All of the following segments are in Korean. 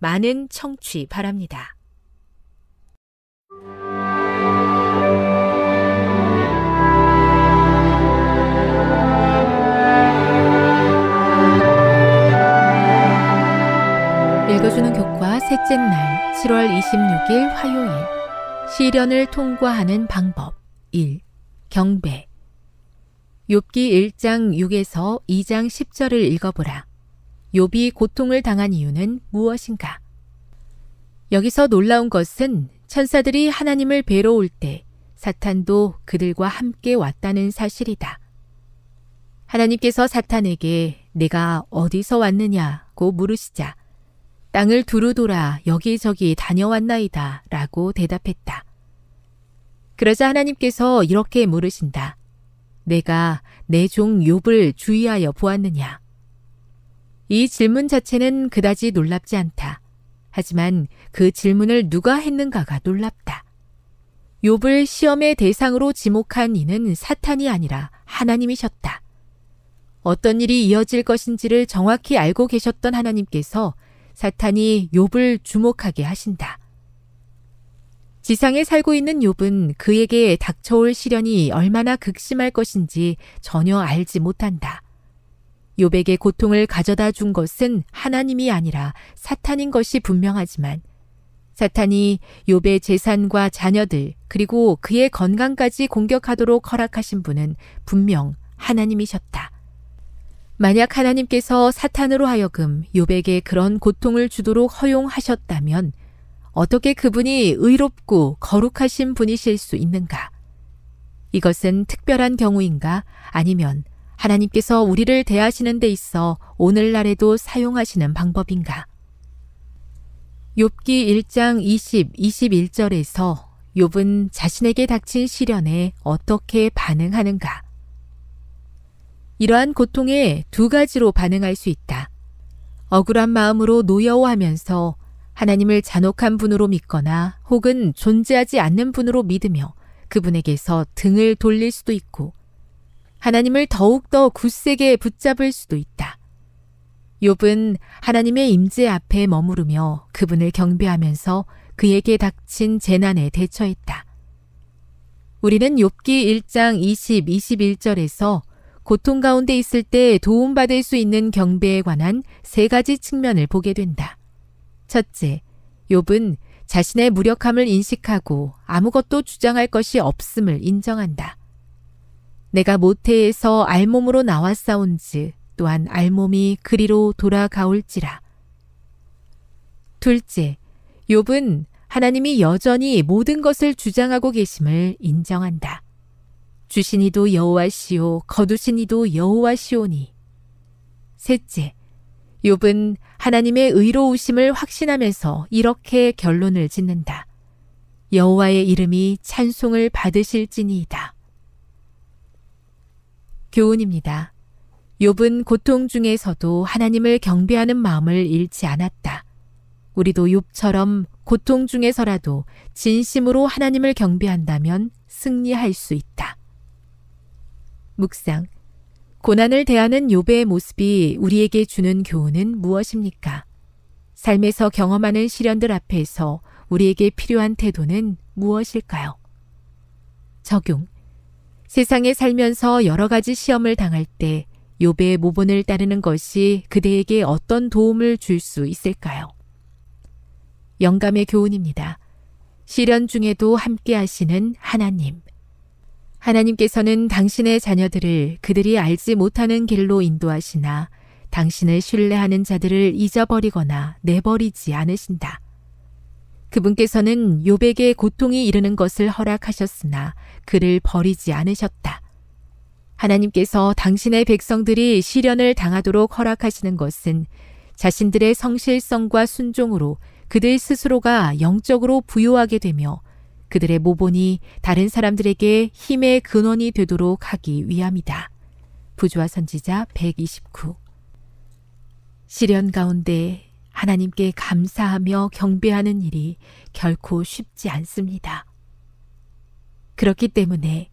많은 청취 바랍니다. 읽어주는 교과 셋째 날 7월 26일 화요일 시련을 통과하는 방법 1. 경배 욥기 1장 6에서 2장 10절을 읽어보라. 욥이 고통을 당한 이유는 무엇인가? 여기서 놀라운 것은 천사들이 하나님을 뵈러 올 때 사탄도 그들과 함께 왔다는 사실이다. 하나님께서 사탄에게 내가 어디서 왔느냐고 물으시자 땅을 두루 돌아 여기저기 다녀왔나이다 라고 대답했다. 그러자 하나님께서 이렇게 물으신다. 내가 내 종 욥을 주의하여 보았느냐? 이 질문 자체는 그다지 놀랍지 않다. 하지만 그 질문을 누가 했는가가 놀랍다. 욥을 시험의 대상으로 지목한 이는 사탄이 아니라 하나님이셨다. 어떤 일이 이어질 것인지를 정확히 알고 계셨던 하나님께서 사탄이 욥을 주목하게 하신다. 지상에 살고 있는 욥은 그에게 닥쳐올 시련이 얼마나 극심할 것인지 전혀 알지 못한다. 욥에게 고통을 가져다 준 것은 하나님이 아니라 사탄인 것이 분명하지만 사탄이 욥의 재산과 자녀들 그리고 그의 건강까지 공격하도록 허락하신 분은 분명 하나님이셨다. 만약 하나님께서 사탄으로 하여금 욥에게 그런 고통을 주도록 허용하셨다면 어떻게 그분이 의롭고 거룩하신 분이실 수 있는가? 이것은 특별한 경우인가? 아니면 하나님께서 우리를 대하시는 데 있어 오늘날에도 사용하시는 방법인가? 욥기 1장 20, 21절에서 욥은 자신에게 닥친 시련에 어떻게 반응하는가? 이러한 고통에 두 가지로 반응할 수 있다. 억울한 마음으로 노여워하면서 하나님을 잔혹한 분으로 믿거나 혹은 존재하지 않는 분으로 믿으며 그분에게서 등을 돌릴 수도 있고 하나님을 더욱더 굳세게 붙잡을 수도 있다. 욥은 하나님의 임재 앞에 머무르며 그분을 경배하면서 그에게 닥친 재난에 대처했다. 우리는 욥기 1장 20, 21절에서 고통 가운데 있을 때 도움받을 수 있는 경배에 관한 세 가지 측면을 보게 된다. 첫째, 욥은 자신의 무력함을 인식하고 아무것도 주장할 것이 없음을 인정한다. 내가 모태에서 알몸으로 나왔사온즉 또한 알몸이 그리로 돌아가올지라. 둘째, 욥은 하나님이 여전히 모든 것을 주장하고 계심을 인정한다. 주신 이도 여호와시오 거두신 이도 여호와시오니. 셋째, 욥은 하나님의 의로우심을 확신하면서 이렇게 결론을 짓는다. 여호와의 이름이 찬송을 받으실지니이다. 교훈입니다. 욥은 고통 중에서도 하나님을 경배하는 마음을 잃지 않았다. 우리도 욥처럼 고통 중에서라도 진심으로 하나님을 경배한다면 승리할 수 있다. 묵상. 고난을 대하는 욥의 모습이 우리에게 주는 교훈은 무엇입니까? 삶에서 경험하는 시련들 앞에서 우리에게 필요한 태도는 무엇일까요? 적용. 세상에 살면서 여러 가지 시험을 당할 때 욥의 모본을 따르는 것이 그대에게 어떤 도움을 줄 수 있을까요? 영감의 교훈입니다. 시련 중에도 함께 하시는 하나님. 하나님께서는 당신의 자녀들을 그들이 알지 못하는 길로 인도하시나 당신을 신뢰하는 자들을 잊어버리거나 내버리지 않으신다. 그분께서는 요백의 고통이 이르는 것을 허락하셨으나 그를 버리지 않으셨다. 하나님께서 당신의 백성들이 시련을 당하도록 허락하시는 것은 자신들의 성실성과 순종으로 그들 스스로가 영적으로 부요하게 되며 그들의 모본이 다른 사람들에게 힘의 근원이 되도록 하기 위함이다. 부조화 선지자 129 시련 가운데 하나님께 감사하며 경배하는 일이 결코 쉽지 않습니다. 그렇기 때문에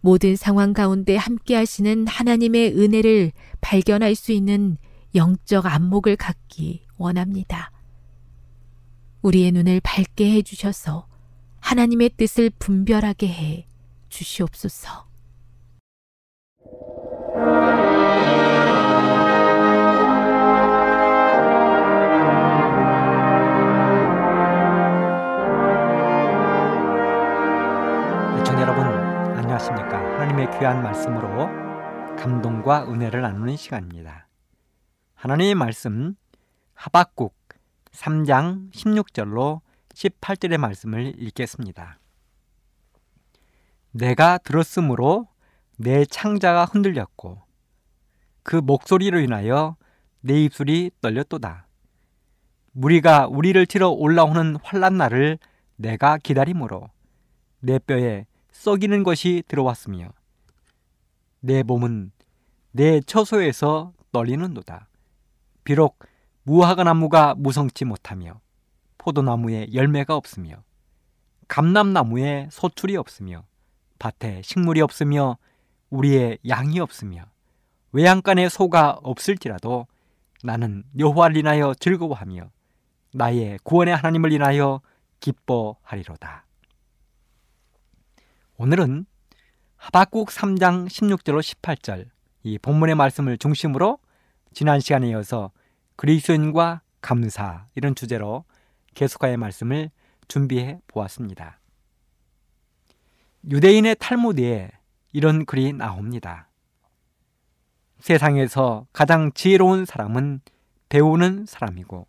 모든 상황 가운데 함께 하시는 하나님의 은혜를 발견할 수 있는 영적 안목을 갖기 원합니다. 우리의 눈을 밝게 해주셔서 하나님의 뜻을 분별하게 해 주시옵소서. 귀한 말씀으로 감동과 은혜를 나누는 시간입니다 하나님의 말씀 하박국 3장 16절로 18절의 말씀을 읽겠습니다. 내가 들었으므로 내 창자가 흔들렸고 그 목소리로 인하여 내 입술이 떨렸도다. 무리가 우리를 치러 올라오는 환란 날을 내가 기다림으로 내 뼈에 썩이는 것이 들어왔으며 내 몸은 내 처소에서 떨리는도다. 비록 무화과 나무가 무성치 못하며 포도나무에 열매가 없으며 감람나무에 소출이 없으며 밭에 식물이 없으며 우리의 양이 없으며 외양간에 소가 없을지라도 나는 여호와를 인하여 즐거워하며 나의 구원의 하나님을 인하여 기뻐하리로다. 오늘은 하박국 3장 16절로 18절 이 본문의 말씀을 중심으로 지난 시간에 이어서 그리스도인과 감사 이런 주제로 계속하여 말씀을 준비해 보았습니다. 유대인의 탈무드에 이런 글이 나옵니다. 세상에서 가장 지혜로운 사람은 배우는 사람이고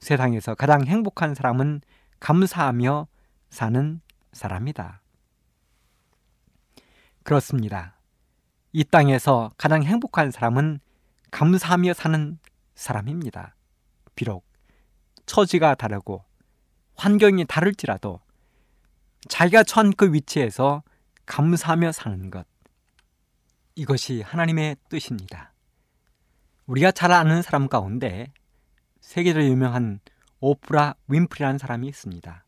세상에서 가장 행복한 사람은 감사하며 사는 사람이다. 그렇습니다. 이 땅에서 가장 행복한 사람은 감사하며 사는 사람입니다. 비록 처지가 다르고 환경이 다를지라도 자기가 처한 그 위치에서 감사하며 사는 것. 이것이 하나님의 뜻입니다. 우리가 잘 아는 사람 가운데 세계적으로 유명한 오프라 윈프리라는 사람이 있습니다.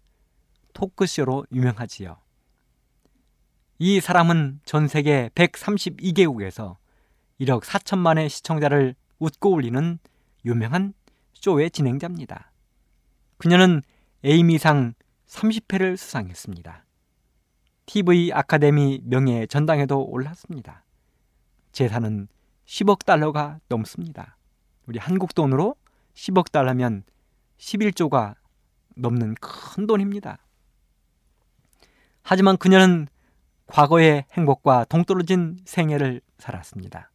토크쇼로 유명하지요. 이 사람은 전 세계 132개국에서 1억 4천만의 시청자를 웃고 울리는 유명한 쇼의 진행자입니다. 그녀는 에이미상 30회를 수상했습니다. TV 아카데미 명예 전당에도 올랐습니다. 재산은 10억 달러가 넘습니다. 우리 한국 돈으로 10억 달러면 11조가 넘는 큰 돈입니다. 하지만 그녀는 과거의 행복과 동떨어진 생애를 살았습니다.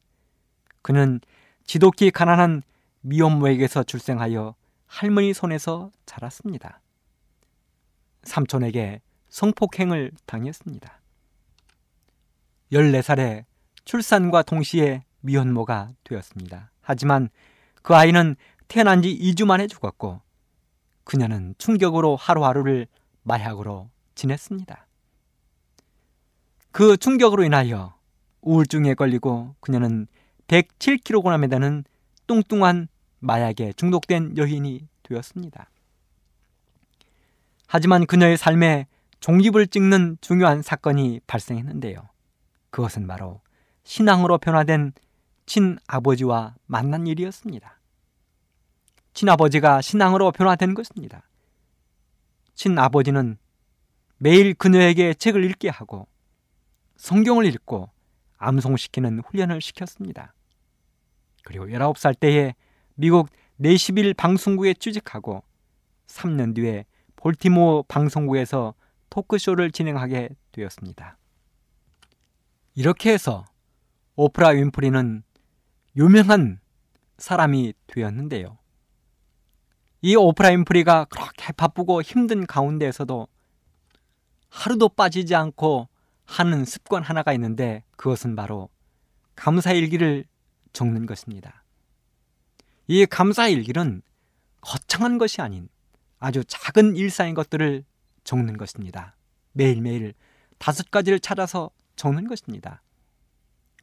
그는 지독히 가난한 미혼모에게서 출생하여 할머니 손에서 자랐습니다. 삼촌에게 성폭행을 당했습니다. 14살에 출산과 동시에 미혼모가 되었습니다. 하지만 그 아이는 태어난 지 2주 만에 죽었고 그녀는 충격으로 하루하루를 마약으로 지냈습니다. 그 충격으로 인하여 우울증에 걸리고 그녀는 107kg에 되는 뚱뚱한 마약에 중독된 여인이 되었습니다. 하지만 그녀의 삶에 종립을 찍는 중요한 사건이 발생했는데요. 그것은 바로 신앙으로 변화된 친아버지와 만난 일이었습니다. 친아버지가 신앙으로 변화된 것입니다. 친아버지는 매일 그녀에게 책을 읽게 하고 성경을 읽고 암송시키는 훈련을 시켰습니다. 그리고 19살 때에 미국 네시빌 방송국에 취직하고 3년 뒤에 볼티모어 방송국에서 토크쇼를 진행하게 되었습니다. 이렇게 해서 오프라 윈프리는 유명한 사람이 되었는데요. 이 오프라 윈프리가 그렇게 바쁘고 힘든 가운데에서도 하루도 빠지지 않고 하는 습관 하나가 있는데 그것은 바로 감사일기를 적는 것입니다. 이 감사일기는 거창한 것이 아닌 아주 작은 일상의 것들을 적는 것입니다. 매일매일 다섯 가지를 찾아서 적는 것입니다.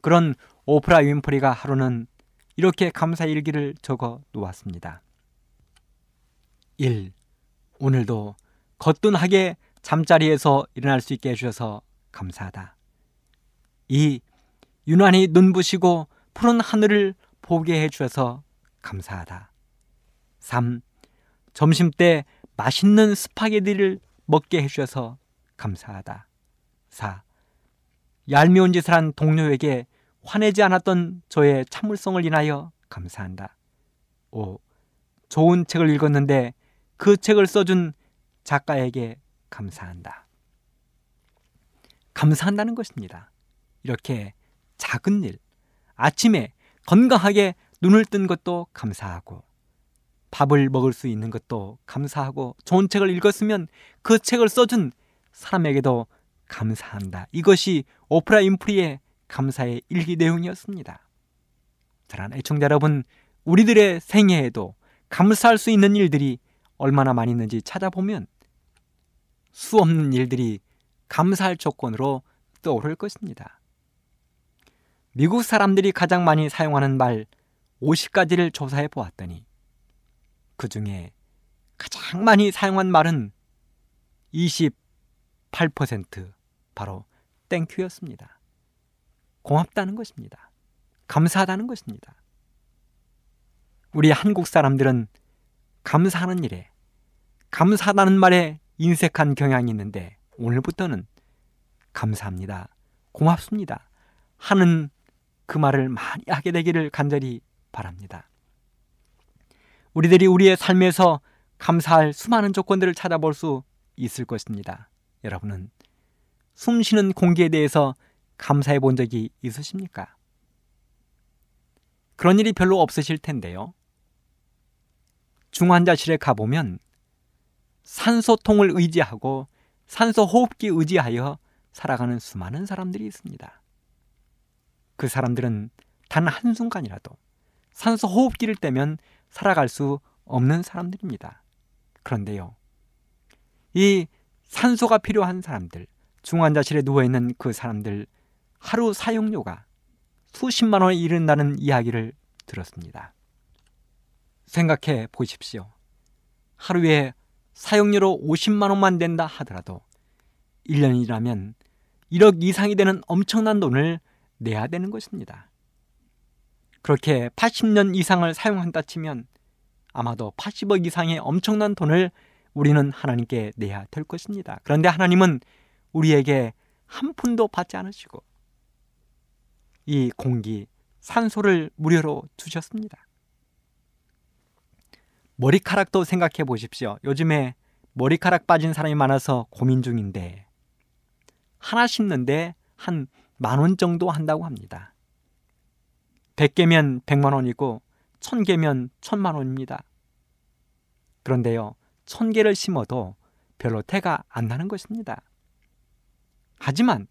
그런 오프라 윈프리가 하루는 이렇게 감사 일기를 적어 놓았습니다. 1. 오늘도 거뜬하게 잠자리에서 일어날 수 있게 해주셔서 감사하다. 2. 유난히 눈부시고 푸른 하늘을 보게 해주셔서 감사하다. 3. 점심 때 맛있는 스파게티를 먹게 해주셔서 감사하다. 4. 얄미운 짓을 한 동료에게 화내지 않았던 저의 참을성을 인하여 감사한다. 5. 좋은 책을 읽었는데 그 책을 써준 작가에게 감사한다. 감사한다는 것입니다. 이렇게 작은 일, 아침에 건강하게 눈을 뜬 것도 감사하고, 밥을 먹을 수 있는 것도 감사하고, 좋은 책을 읽었으면 그 책을 써준 사람에게도 감사한다. 이것이 오프라 인프리의 감사의 일기 내용이었습니다. 사랑하는 애청자 여러분, 우리들의 생애에도 감사할 수 있는 일들이 얼마나 많이 있는지 찾아보면 수 없는 일들이 감사할 조건으로 떠오를 것입니다. 미국 사람들이 가장 많이 사용하는 말 50가지를 조사해 보았더니 그 중에 가장 많이 사용한 말은 28% 바로 땡큐였습니다. 고맙다는 것입니다. 감사하다는 것입니다. 우리 한국 사람들은 감사하는 일에 감사하다는 말에 인색한 경향이 있는데 오늘부터는 감사합니다. 고맙습니다. 하는 그 말을 많이 하게 되기를 간절히 바랍니다. 우리들이 우리의 삶에서 감사할 수많은 조건들을 찾아볼 수 있을 것입니다. 여러분은 숨 쉬는 공기에 대해서 감사해 본 적이 있으십니까? 그런 일이 별로 없으실 텐데요. 중환자실에 가보면 산소통을 의지하고 산소 호흡기 의지하여 살아가는 수많은 사람들이 있습니다. 그 사람들은 단 한순간이라도 산소 호흡기를 떼면 살아갈 수 없는 사람들입니다. 그런데요, 이 산소가 필요한 사람들, 중환자실에 누워있는 그 사람들 하루 사용료가 수십만 원에 이른다는 이야기를 들었습니다. 생각해 보십시오. 하루에 사용료로 50만 원만 된다 하더라도 1년이라면 1억 이상이 되는 엄청난 돈을 내야 되는 것입니다. 그렇게 80년 이상을 사용한다 치면 아마도 80억 이상의 엄청난 돈을 우리는 하나님께 내야 될 것입니다. 그런데 하나님은 우리에게 한 푼도 받지 않으시고 이 공기, 산소를 무료로 주셨습니다. 머리카락도 생각해 보십시오. 요즘에 머리카락 빠진 사람이 많아서 고민 중인데 하나 심는데 한 만 원 정도 한다고 합니다. 100개면 100만 원이고 1000개면 1000만 원입니다. 그런데요. 1000개를 심어도 별로 태가 안 나는 것입니다. 하지만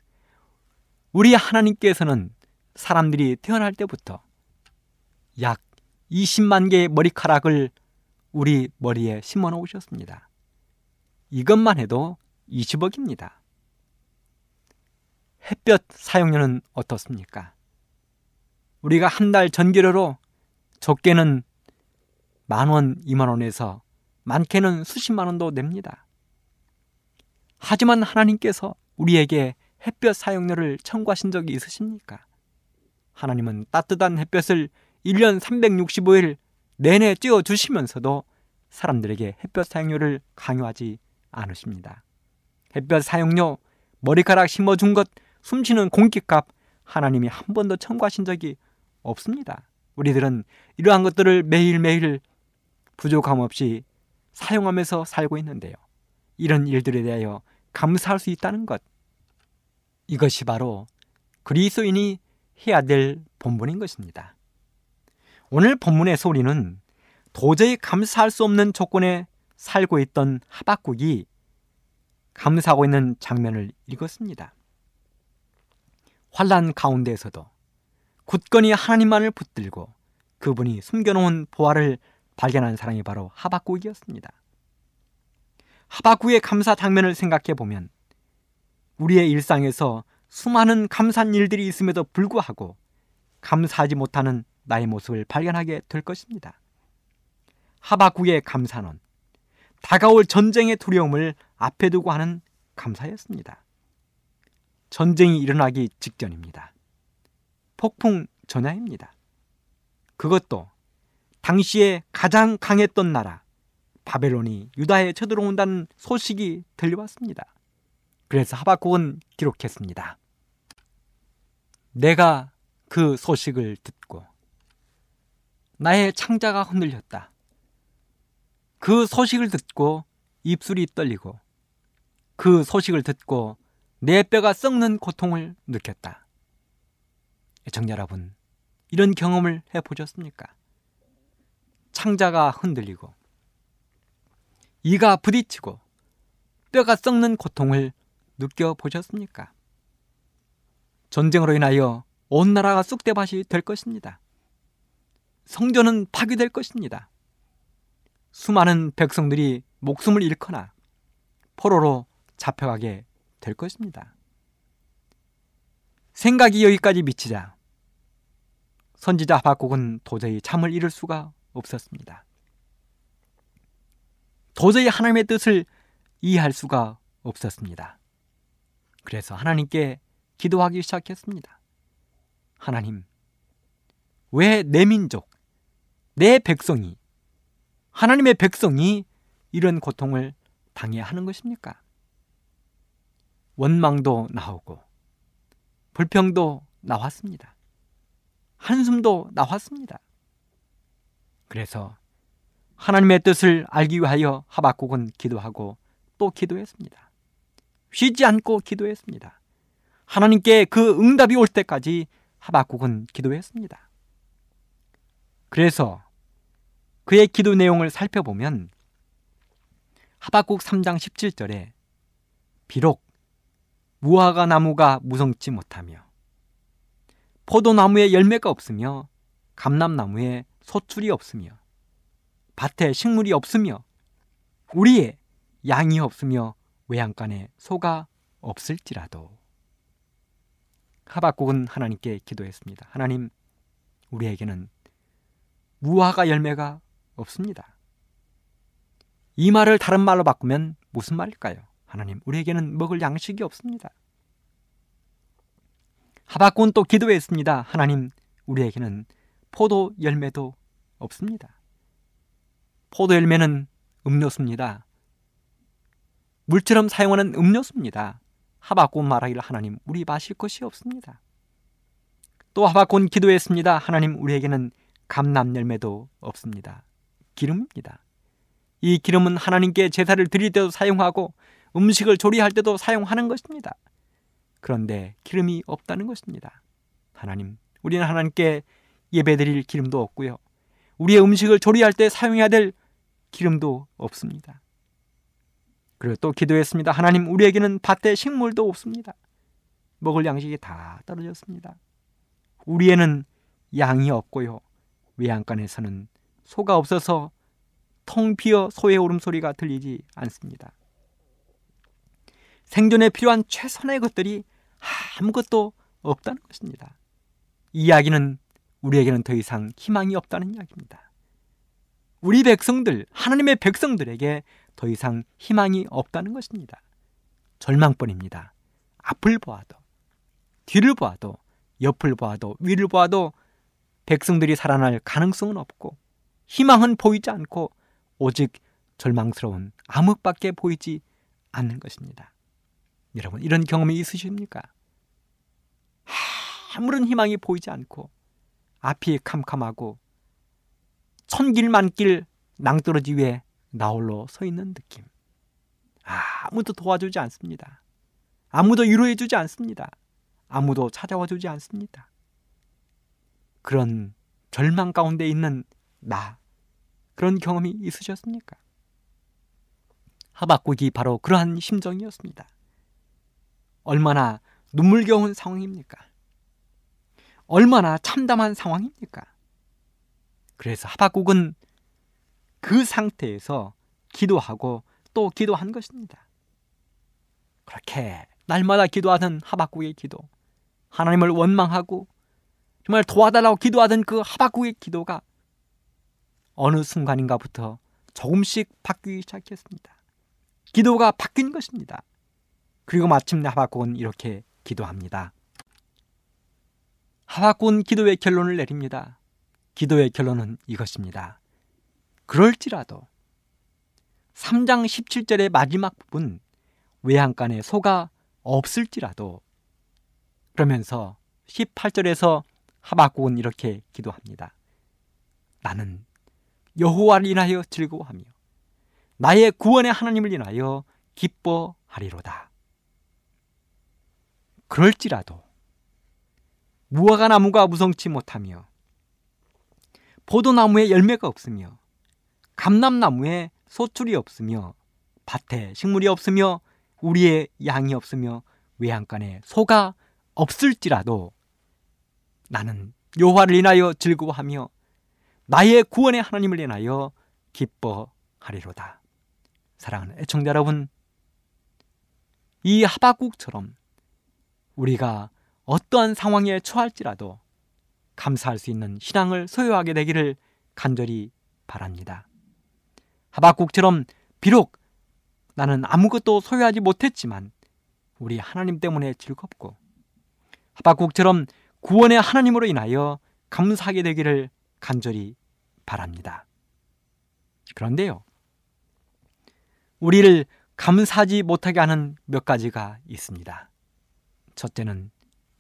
우리 하나님께서는 사람들이 태어날 때부터 약 20만 개의 머리카락을 우리 머리에 심어 놓으셨습니다. 이것만 해도 20억입니다. 햇볕 사용료는 어떻습니까? 우리가 한 달 전기료로 적게는 만 원, 이만 원에서 많게는 수십만 원도 냅니다. 하지만 하나님께서 우리에게 햇볕 사용료를 청구하신 적이 있으십니까? 하나님은 따뜻한 햇볕을 1년 365일 내내 쬐어 주시면서도 사람들에게 햇볕 사용료를 강요하지 않으십니다. 햇볕 사용료, 머리카락 심어준 것, 숨쉬는 공기값 하나님이 한 번도 청구하신 적이 없습니다. 우리들은 이러한 것들을 매일매일 부족함 없이 사용하면서 살고 있는데요. 이런 일들에 대하여 감사할 수 있다는 것. 이것이 바로 그리스도인이 해야 될 본분인 것입니다. 오늘 본문의 소리는 도저히 감사할 수 없는 조건에 살고 있던 하박국이 감사하고 있는 장면을 읽었습니다. 환란 가운데에서도 굳건히 하나님만을 붙들고 그분이 숨겨놓은 보화를 발견한 사람이 바로 하박국이었습니다. 하박국의 감사 장면을 생각해 보면 우리의 일상에서 수많은 감사한 일들이 있음에도 불구하고 감사하지 못하는 나의 모습을 발견하게 될 것입니다. 하박국의 감사는 다가올 전쟁의 두려움을 앞에 두고 하는 감사였습니다. 전쟁이 일어나기 직전입니다. 폭풍 전야입니다. 그것도 당시에 가장 강했던 나라 바벨론이 유다에 쳐들어온다는 소식이 들려왔습니다. 그래서 하박국은 기록했습니다. 내가 그 소식을 듣고 나의 창자가 흔들렸다. 그 소식을 듣고 입술이 떨리고 그 소식을 듣고 내 뼈가 썩는 고통을 느꼈다. 애청자 여러분, 이런 경험을 해보셨습니까? 창자가 흔들리고 이가 부딪히고 뼈가 썩는 고통을 느껴보셨습니까? 전쟁으로 인하여 온 나라가 쑥대밭이 될 것입니다. 성전은 파괴될 것입니다. 수많은 백성들이 목숨을 잃거나 포로로 잡혀가게 될 것입니다. 생각이 여기까지 미치자 선지자 하박국은 도저히 잠을 이룰 수가 없었습니다. 도저히 하나님의 뜻을 이해할 수가 없었습니다. 그래서 하나님께 기도하기 시작했습니다. 하나님, 왜 내 민족, 내 백성이, 하나님의 백성이 이런 고통을 당해야 하는 것입니까? 원망도 나오고, 불평도 나왔습니다. 한숨도 나왔습니다. 그래서 하나님의 뜻을 알기 위하여 하박국은 기도하고 또 기도했습니다. 쉬지 않고 기도했습니다. 하나님께 그 응답이 올 때까지 하박국은 기도했습니다. 그래서 그의 기도 내용을 살펴보면 하박국 3장 17절에 비록 무화과 나무가 무성치 못하며 포도나무에 열매가 없으며 감람나무에 소출이 없으며 밭에 식물이 없으며 우리의 양이 없으며 외양간에 소가 없을지라도 하박국은 하나님께 기도했습니다. 하나님, 우리에게는 무화과 열매가 없습니다. 이 말을 다른 말로 바꾸면 무슨 말일까요? 하나님, 우리에게는 먹을 양식이 없습니다. 하박국은 또 기도했습니다. 하나님, 우리에게는 포도 열매도 없습니다. 포도 열매는 음료수입니다. 물처럼 사용하는 음료수입니다. 하박국 말하기를 하나님 우리 마실 것이 없습니다. 또 하박국 기도했습니다. 하나님 우리에게는 감람 열매도 없습니다. 기름입니다. 이 기름은 하나님께 제사를 드릴 때도 사용하고 음식을 조리할 때도 사용하는 것입니다. 그런데 기름이 없다는 것입니다. 하나님, 우리는 하나님께 예배드릴 기름도 없고요. 우리의 음식을 조리할 때 사용해야 될 기름도 없습니다. 그리고 또 기도했습니다. 하나님, 우리에게는 밭에 식물도 없습니다. 먹을 양식이 다 떨어졌습니다. 우리에는 양이 없고요. 외양간에서는 소가 없어서 텅 비어 소의 울음소리가 들리지 않습니다. 생존에 필요한 최선의 것들이 아무것도 없다는 것입니다. 이 이야기는 우리에게는 더 이상 희망이 없다는 이야기입니다. 우리 백성들, 하나님의 백성들에게 더 이상 희망이 없다는 것입니다. 절망뿐입니다. 앞을 보아도, 뒤를 보아도, 옆을 보아도, 위를 보아도 백성들이 살아날 가능성은 없고 희망은 보이지 않고 오직 절망스러운 암흑밖에 보이지 않는 것입니다. 여러분, 이런 경험이 있으십니까? 아무런 희망이 보이지 않고 앞이 캄캄하고 천길만길 낭떠러지 위에 나홀로 서 있는 느낌. 아무도 도와주지 않습니다. 아무도 위로해 주지 않습니다. 아무도 찾아와 주지 않습니다. 그런 절망 가운데 있는 나, 그런 경험이 있으셨습니까? 하박국이 바로 그러한 심정이었습니다. 얼마나 눈물겨운 상황입니까? 얼마나 참담한 상황입니까? 그래서 하박국은 그 상태에서 기도하고 또 기도한 것입니다. 그렇게 날마다 기도하던 하박국의 기도, 하나님을 원망하고 정말 도와달라고 기도하던 그 하박국의 기도가 어느 순간인가부터 조금씩 바뀌기 시작했습니다. 기도가 바뀐 것입니다. 그리고 마침내 하박국은 이렇게 기도합니다. 하박국은 기도의 결론을 내립니다. 기도의 결론은 이것입니다. 그럴지라도 3장 17절의 마지막 부분 외양간에 소가 없을지라도 그러면서 18절에서 하박국은 이렇게 기도합니다. 나는 여호와를 인하여 즐거워하며 나의 구원의 하나님을 인하여 기뻐하리로다. 그럴지라도 무화과 나무가 무성치 못하며 포도나무에 열매가 없으며 감람나무에 소출이 없으며 밭에 식물이 없으며 우리의 양이 없으며 외양간에 소가 없을지라도 나는 여호와를 인하여 즐거워하며 나의 구원의 하나님을 인하여 기뻐하리로다. 사랑하는 애청자 여러분, 이 하박국처럼 우리가 어떠한 상황에 처할지라도 감사할 수 있는 신앙을 소유하게 되기를 간절히 바랍니다. 하박국처럼 비록 나는 아무것도 소유하지 못했지만 우리 하나님 때문에 즐겁고 하박국처럼 구원의 하나님으로 인하여 감사하게 되기를 간절히 바랍니다. 그런데요. 우리를 감사하지 못하게 하는 몇 가지가 있습니다. 첫째는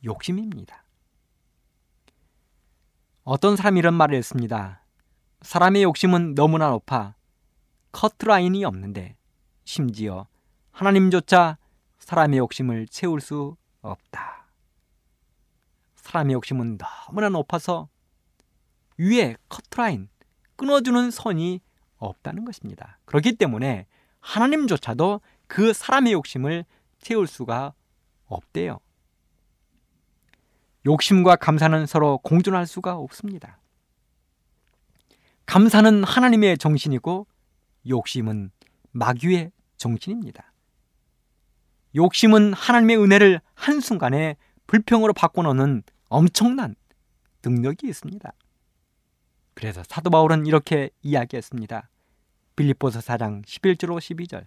욕심입니다. 어떤 사람이 이런 말을 했습니다. 사람의 욕심은 너무나 높아 커트라인이 없는데 심지어 하나님조차 사람의 욕심을 채울 수 없다. 사람의 욕심은 너무나 높아서 위에 커트라인, 끊어주는 선이 없다는 것입니다. 그렇기 때문에 하나님조차도 그 사람의 욕심을 채울 수가 없대요. 욕심과 감사는 서로 공존할 수가 없습니다. 감사는 하나님의 정신이고 욕심은 마귀의 정신입니다. 욕심은 하나님의 은혜를 한순간에 불평으로 바꿔놓는 엄청난 능력이 있습니다. 그래서 사도 바울은 이렇게 이야기했습니다. 빌립보서 4장 11절 12절.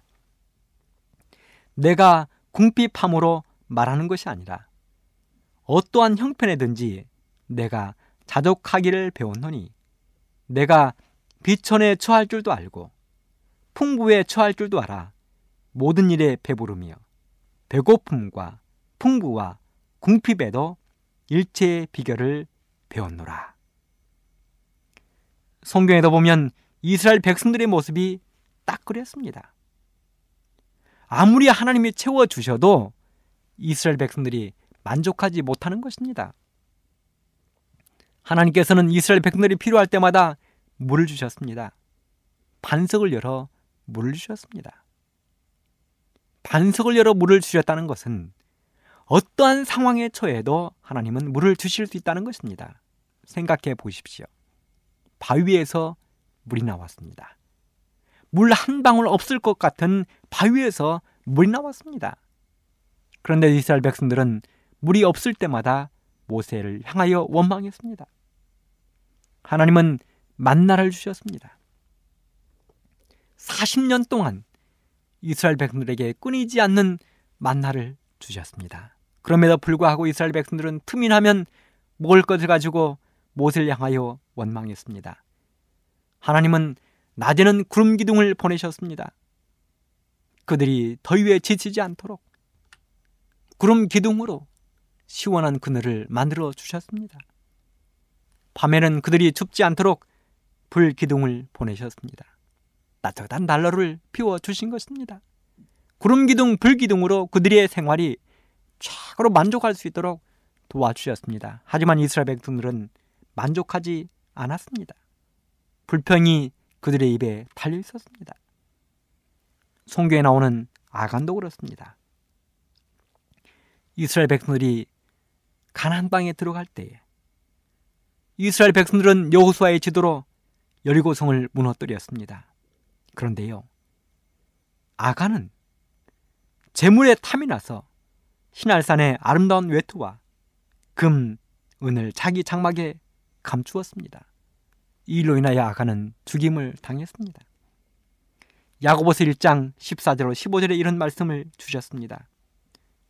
내가 궁핍함으로 말하는 것이 아니라 어떠한 형편에든지 내가 자족하기를 배웠노니 내가 비천에 처할 줄도 알고 풍부에 처할 줄도 알아 모든 일에 배부르며 배고픔과 풍부와 궁핍에도 일체의 비결을 배웠노라. 성경에도 보면 이스라엘 백성들의 모습이 딱 그랬습니다. 아무리 하나님이 채워주셔도 이스라엘 백성들이 만족하지 못하는 것입니다. 하나님께서는 이스라엘 백성들이 필요할 때마다 물을 주셨습니다. 반석을 열어 물을 주셨습니다. 반석을 열어 물을 주셨다는 것은 어떠한 상황에 처해도 하나님은 물을 주실 수 있다는 것입니다. 생각해 보십시오. 바위에서 물이 나왔습니다. 물 한 방울 없을 것 같은 바위에서 물이 나왔습니다. 그런데 이스라엘 백성들은 물이 없을 때마다 모세를 향하여 원망했습니다. 하나님은 만나를 주셨습니다. 40년 동안 이스라엘 백성들에게 끊이지 않는 만나를 주셨습니다. 그럼에도 불구하고 이스라엘 백성들은 틈이 나면 먹을 것을 가지고 모세를 향하여 원망했습니다. 하나님은 낮에는 구름 기둥을 보내셨습니다. 그들이 더위에 지치지 않도록 구름 기둥으로 시원한 그늘을 만들어 주셨습니다. 밤에는 그들이 춥지 않도록 불 기둥을 보내셨습니다. 따뜻한 난로를 피워 주신 것입니다. 구름 기둥, 불 기둥으로 그들의 생활이 최고로 만족할 수 있도록 도와주셨습니다. 하지만 이스라엘 백성들은 만족하지 않았습니다. 불평이 그들의 입에 달려 있었습니다. 성경에 나오는 아간도 그렇습니다. 이스라엘 백성들이 가나안 땅에 들어갈 때에 이스라엘 백성들은 여호수아의 지도로 여리고성을 무너뜨렸습니다. 그런데요. 아간은 재물에 탐이 나서 신할산의 아름다운 외투와 금, 은을 자기 장막에 감추었습니다. 이 일로 인하여 아간은 죽임을 당했습니다. 야고보서 1장 14절로 15절에 이런 말씀을 주셨습니다.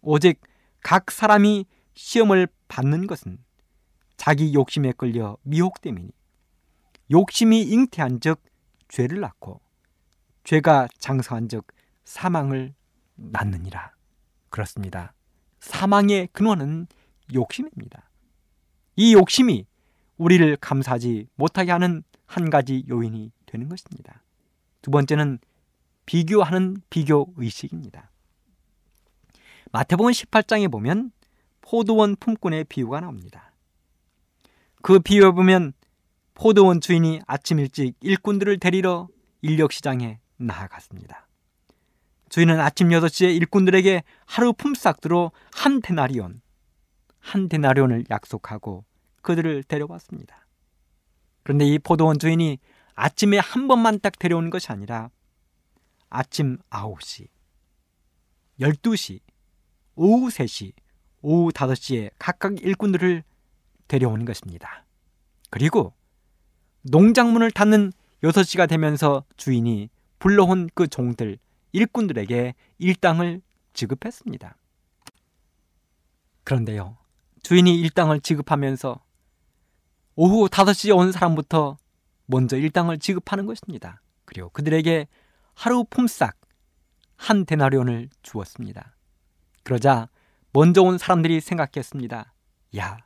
오직 각 사람이 시험을 받는 것은 자기 욕심에 끌려 미혹됨이니 욕심이 잉태한 즉 죄를 낳고 죄가 장성한 즉 사망을 낳느니라. 그렇습니다. 사망의 근원은 욕심입니다. 이 욕심이 우리를 감사하지 못하게 하는 한 가지 요인이 되는 것입니다. 두 번째는 비교하는 비교 의식입니다. 마태복음 18장에 보면 포도원 품꾼의 비유가 나옵니다. 그 비유에 보면 포도원 주인이 아침 일찍 일꾼들을 데리러 인력시장에 나아갔습니다. 주인은 아침 6시에 일꾼들에게 하루 품삯으로 한 데나리온, 한 데나리온을 약속하고 그들을 데려왔습니다. 그런데 이 포도원 주인이 아침에 한 번만 딱 데려오는 것이 아니라 아침 9시, 12시, 오후 3시, 오후 5시에 각각 일꾼들을 데려오는 것입니다. 그리고 농작문을 닫는 6시가 되면서 주인이 불러온 그 종들, 일꾼들에게 일당을 지급했습니다. 그런데요, 주인이 일당을 지급하면서 오후 5시에 온 사람부터 먼저 일당을 지급하는 것입니다. 그리고 그들에게 하루 품삯 한 데나리온을 주었습니다. 그러자 먼저 온 사람들이 생각했습니다. 야,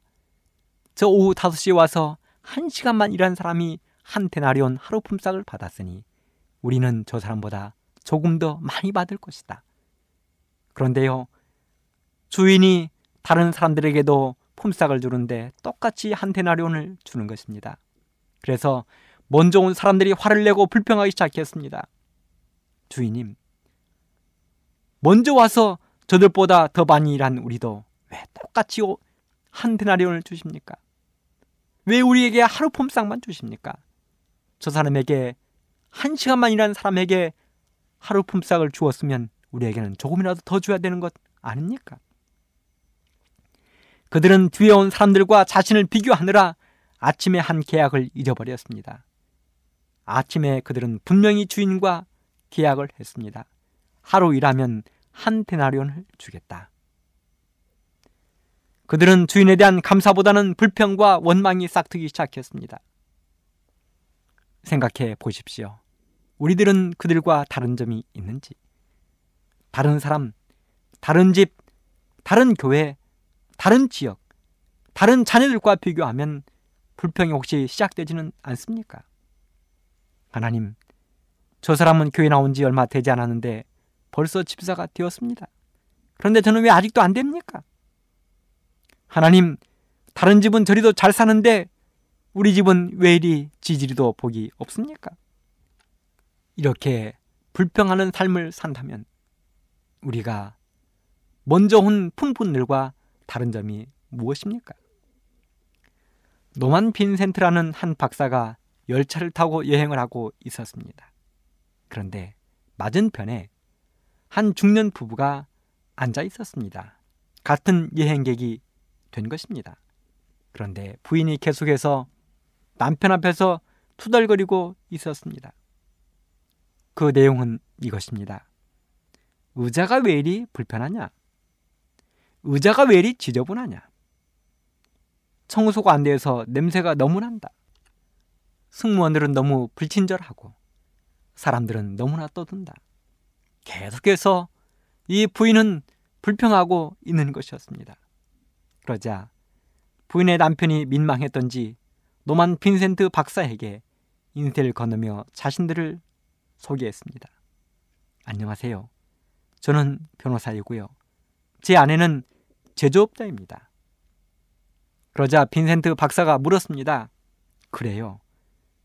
저 오후 5시에 와서 한 시간만 일한 사람이 한 데나리온 하루 품삯을 받았으니 우리는 저 사람보다 조금 더 많이 받을 것이다. 그런데요, 주인이 다른 사람들에게도 품삯을 주는데 똑같이 한 데나리온을 주는 것입니다. 그래서 먼저 온 사람들이 화를 내고 불평하기 시작했습니다. 주인님, 먼저 와서 저들보다 더 많이 일한 우리도 왜 똑같이 한 데나리온을 주십니까? 왜 우리에게 하루 품삯만 주십니까? 저 사람에게 한 시간만 일한 사람에게 하루 품삯을 주었으면 우리에게는 조금이라도 더 줘야 되는 것 아닙니까? 그들은 뒤에 온 사람들과 자신을 비교하느라 아침에 한 계약을 잊어버렸습니다. 아침에 그들은 분명히 주인과 계약을 했습니다. 하루 일하면 한 데나리온을 주겠다. 그들은 주인에 대한 감사보다는 불평과 원망이 싹트기 시작했습니다. 생각해 보십시오. 우리들은 그들과 다른 점이 있는지, 다른 사람, 다른 집, 다른 교회, 다른 지역, 다른 자녀들과 비교하면 불평이 혹시 시작되지는 않습니까? 하나님, 저 사람은 교회 나온 지 얼마 되지 않았는데 벌써 집사가 되었습니다. 그런데 저는 왜 아직도 안 됩니까? 하나님, 다른 집은 저리도 잘 사는데 우리 집은 왜 이리 지지리도 복이 없습니까? 이렇게 불평하는 삶을 산다면 우리가 먼저 온 품꾼들과 다른 점이 무엇입니까? 노만 빈센트라는 한 박사가 열차를 타고 여행을 하고 있었습니다. 그런데 맞은편에 한 중년 부부가 앉아 있었습니다. 같은 여행객이 된 것입니다. 그런데 부인이 계속해서 남편 앞에서 투덜거리고 있었습니다. 그 내용은 이것입니다. 의자가 왜 이리 불편하냐? 의자가 왜 이리 지저분하냐? 청소가 안 돼서 냄새가 너무 난다. 승무원들은 너무 불친절하고 사람들은 너무나 떠든다. 계속해서 이 부인은 불평하고 있는 것이었습니다. 그러자 부인의 남편이 민망했던지 노만 빈센트 박사에게 인쇄를 건너며 자신들을 소개했습니다. 안녕하세요. 저는 변호사이고요. 제 아내는 제조업자입니다. 그러자 빈센트 박사가 물었습니다. 그래요.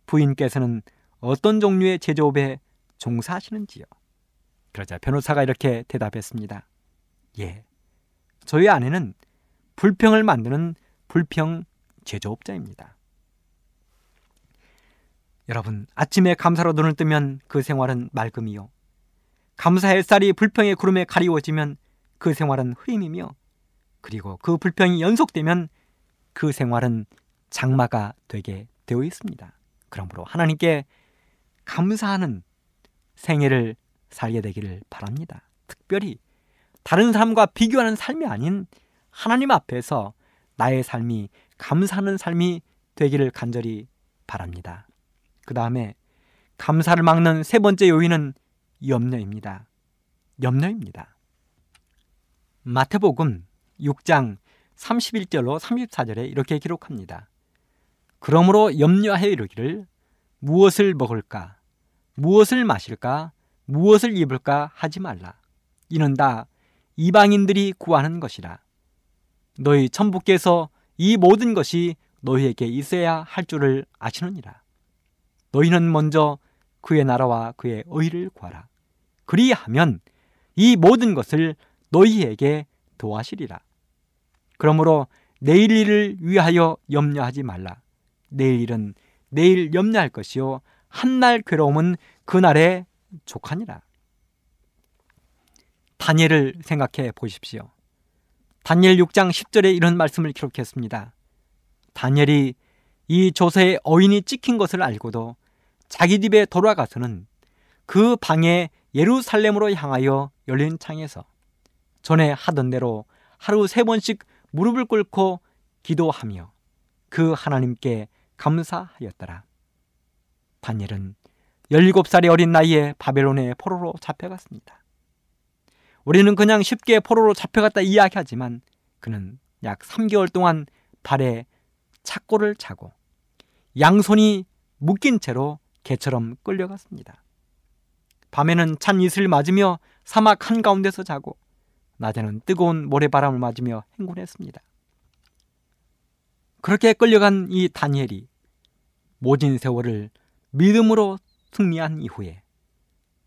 부인께서는 어떤 종류의 제조업에 종사하시는지요? 그러자 변호사가 이렇게 대답했습니다. 예. 저희 아내는 불평을 만드는 불평 제조업자입니다. 여러분, 아침에 감사로 눈을 뜨면 그 생활은 맑음이요. 감사 햇살이 불평의 구름에 가리워지면 그 생활은 흐림이며 그리고 그 불평이 연속되면 그 생활은 장마가 되게 되어 있습니다. 그러므로 하나님께 감사하는 생애를 살게 되기를 바랍니다. 특별히 다른 사람과 비교하는 삶이 아닌 하나님 앞에서 나의 삶이 감사하는 삶이 되기를 간절히 바랍니다. 그 다음에 감사를 막는 세 번째 요인은 염려입니다. 염려입니다. 마태복음 6장 31절로 34절에 이렇게 기록합니다. 그러므로 염려하여 이르기를 무엇을 먹을까, 무엇을 마실까, 무엇을 입을까 하지 말라. 이는 다 이방인들이 구하는 것이라. 너희 천부께서 이 모든 것이 너희에게 있어야 할 줄을 아시느니라. 너희는 먼저 그의 나라와 그의 의를 구하라. 그리하면 이 모든 것을 너희에게 도와시리라. 그러므로 내일 일을 위하여 염려하지 말라. 내일 일은 내일 염려할 것이요 한날 괴로움은 그날에 족하니라. 다니엘을 생각해 보십시오. 다니엘 6장 10절에 이런 말씀을 기록했습니다. 다니엘이 이 조세의 어인이 찍힌 것을 알고도 자기 집에 돌아가서는 그 방에 예루살렘으로 향하여 열린 창에서 전에 하던 대로 하루 세 번씩 무릎을 꿇고 기도하며 그 하나님께 감사하였더라. 다니엘은 17살의 어린 나이에 바벨론의 포로로 잡혀갔습니다. 우리는 그냥 쉽게 포로로 잡혀갔다 이야기하지만 그는 약 3개월 동안 발에 착고를 차고 양손이 묶인 채로 개처럼 끌려갔습니다. 밤에는 찬 이슬을 맞으며 사막 한가운데서 자고 낮에는 뜨거운 모래바람을 맞으며 행군했습니다. 그렇게 끌려간 이 다니엘이 모진 세월을 믿음으로 승리한 이후에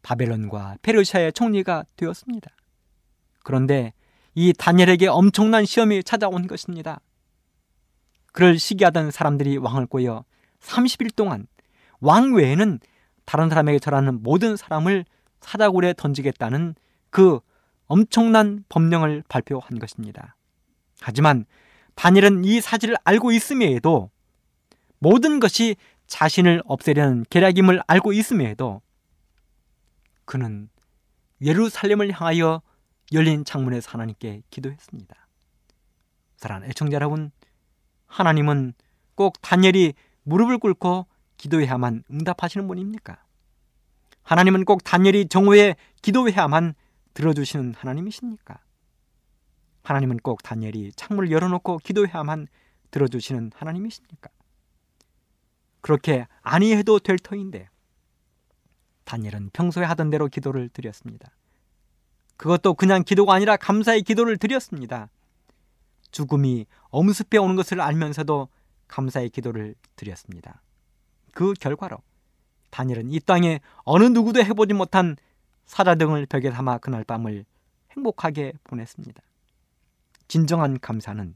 바벨론과 페르시아의 총리가 되었습니다. 그런데 이 다니엘에게 엄청난 시험이 찾아온 것입니다. 그를 시기하던 사람들이 왕을 꼬여 30일 동안 왕 외에는 다른 사람에게 절하는 모든 사람을 사자굴에 던지겠다는 그 엄청난 법령을 발표한 것입니다. 하지만 다니엘은 이 사실을 알고 있음에도 모든 것이 자신을 없애려는 계략임을 알고 있음에도 그는 예루살렘을 향하여 열린 창문에서 하나님께 기도했습니다. 사랑하는 애청자 여러분, 하나님은 꼭 다니엘이 무릎을 꿇고 기도해야만 응답하시는 분입니까? 하나님은 꼭 다니엘이 정오에 기도해야만 들어주시는 하나님이십니까? 하나님은 꼭 다니엘이 창문을 열어놓고 기도해야만 들어주시는 하나님이십니까? 그렇게 아니해도 될 터인데 다니엘은 평소에 하던 대로 기도를 드렸습니다. 그것도 그냥 기도가 아니라 감사의 기도를 드렸습니다. 죽음이 엄습해 오는 것을 알면서도 감사의 기도를 드렸습니다. 그 결과로 다니엘은 이 땅에 어느 누구도 해보지 못한 사자 등을 벽에 담아 그날 밤을 행복하게 보냈습니다. 진정한 감사는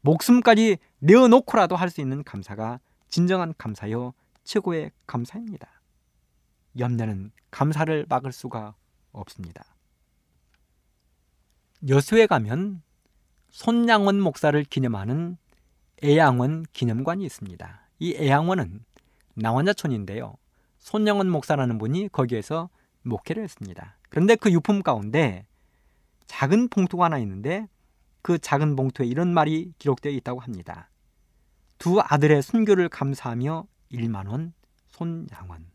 목숨까지 내어놓고라도 할 수 있는 감사가 진정한 감사요 최고의 감사입니다. 염려는 감사를 막을 수가 없습니다. 여수에 가면 손양원 목사를 기념하는 애양원 기념관이 있습니다. 이 애양원은 나원자촌인데요. 손양원 목사라는 분이 거기에서 목회를 했습니다. 그런데 그 유품 가운데 작은 봉투가 하나 있는데 그 작은 봉투에 이런 말이 기록되어 있다고 합니다. 두 아들의 순교를 감사하며 1만 원 손양원.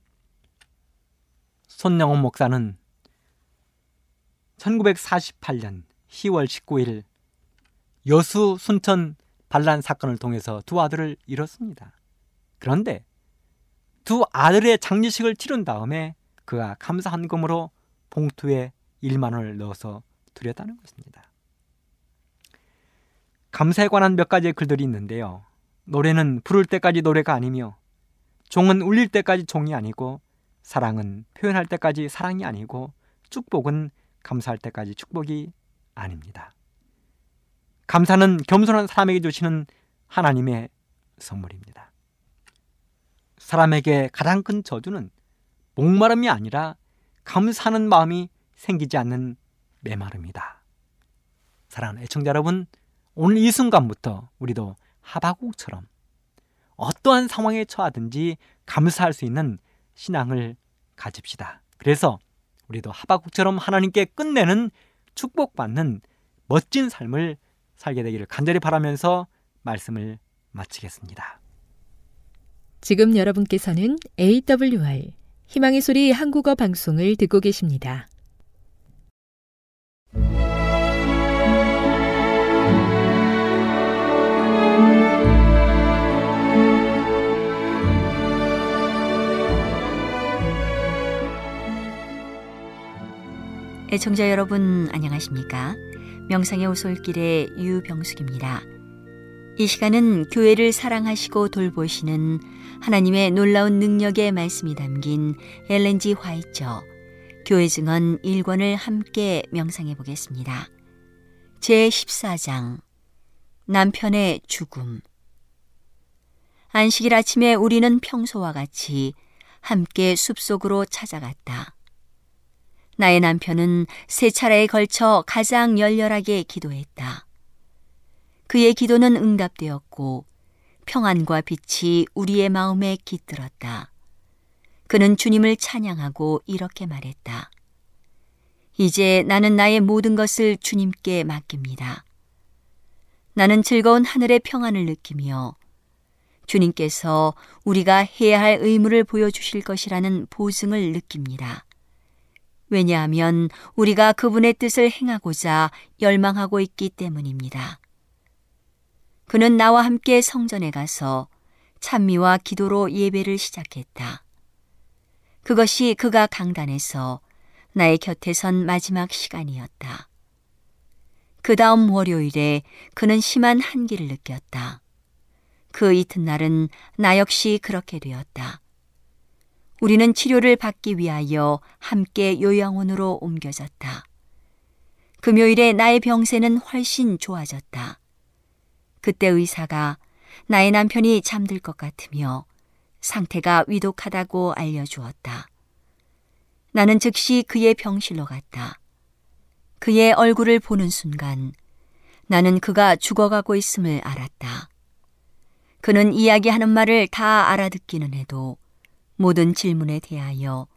손양원 목사는 1948년 10월 19일 여수 순천 반란 사건을 통해서 두 아들을 잃었습니다. 그런데 두 아들의 장례식을 치른 다음에 그가 감사 한금으로 봉투에 1만 원을 넣어서 드렸다는 것입니다. 감사에 관한 몇 가지의 글들이 있는데요. 노래는 부를 때까지 노래가 아니며 종은 울릴 때까지 종이 아니고 사랑은 표현할 때까지 사랑이 아니고 축복은 감사할 때까지 축복이 아닙니다. 감사는 겸손한 사람에게 주시는 하나님의 선물입니다. 사람에게 가장 큰 저주는 목마름이 아니라 감사하는 마음이 생기지 않는 메마름이다. 사랑하는 애청자 여러분, 오늘 이 순간부터 우리도 하바국처럼 어떠한 상황에 처하든지 감사할 수 있는 신앙을 가집시다. 그래서 우리도 하바국처럼 하나님께 끝내는 축복받는 멋진 삶을 살게 되기를 간절히 바라면서 말씀을 마치겠습니다. 지금 여러분께서는 AWR 희망의 소리 한국어 방송을 듣고 계십니다. 애청자 여러분 안녕하십니까? 명상의 오솔길의 유병숙입니다. 이 시간은 교회를 사랑하시고 돌보시는 하나님의 놀라운 능력의 말씀이 담긴 엘렌지 화이처 교회 증언 1권을 함께 명상해 보겠습니다. 제 14장 남편의 죽음 안식일 아침에 우리는 평소와 같이 함께 숲속으로 찾아갔다. 나의 남편은 세 차례에 걸쳐 가장 열렬하게 기도했다. 그의 기도는 응답되었고 평안과 빛이 우리의 마음에 깃들었다. 그는 주님을 찬양하고 이렇게 말했다. 이제 나는 나의 모든 것을 주님께 맡깁니다. 나는 즐거운 하늘의 평안을 느끼며 주님께서 우리가 해야 할 의무를 보여주실 것이라는 보증을 느낍니다. 왜냐하면 우리가 그분의 뜻을 행하고자 열망하고 있기 때문입니다. 그는 나와 함께 성전에 가서 찬미와 기도로 예배를 시작했다. 그것이 그가 강단에서 나의 곁에 선 마지막 시간이었다. 그 다음 월요일에 그는 심한 한기를 느꼈다. 그 이튿날은 나 역시 그렇게 되었다. 우리는 치료를 받기 위하여 함께 요양원으로 옮겨졌다. 금요일에 나의 병세는 훨씬 좋아졌다. 그때 의사가 나의 남편이 잠들 것 같으며 상태가 위독하다고 알려주었다. 나는 즉시 그의 병실로 갔다. 그의 얼굴을 보는 순간 나는 그가 죽어가고 있음을 알았다. 그는 이야기하는 말을 다 알아듣기는 해도 모든 질문에 대하여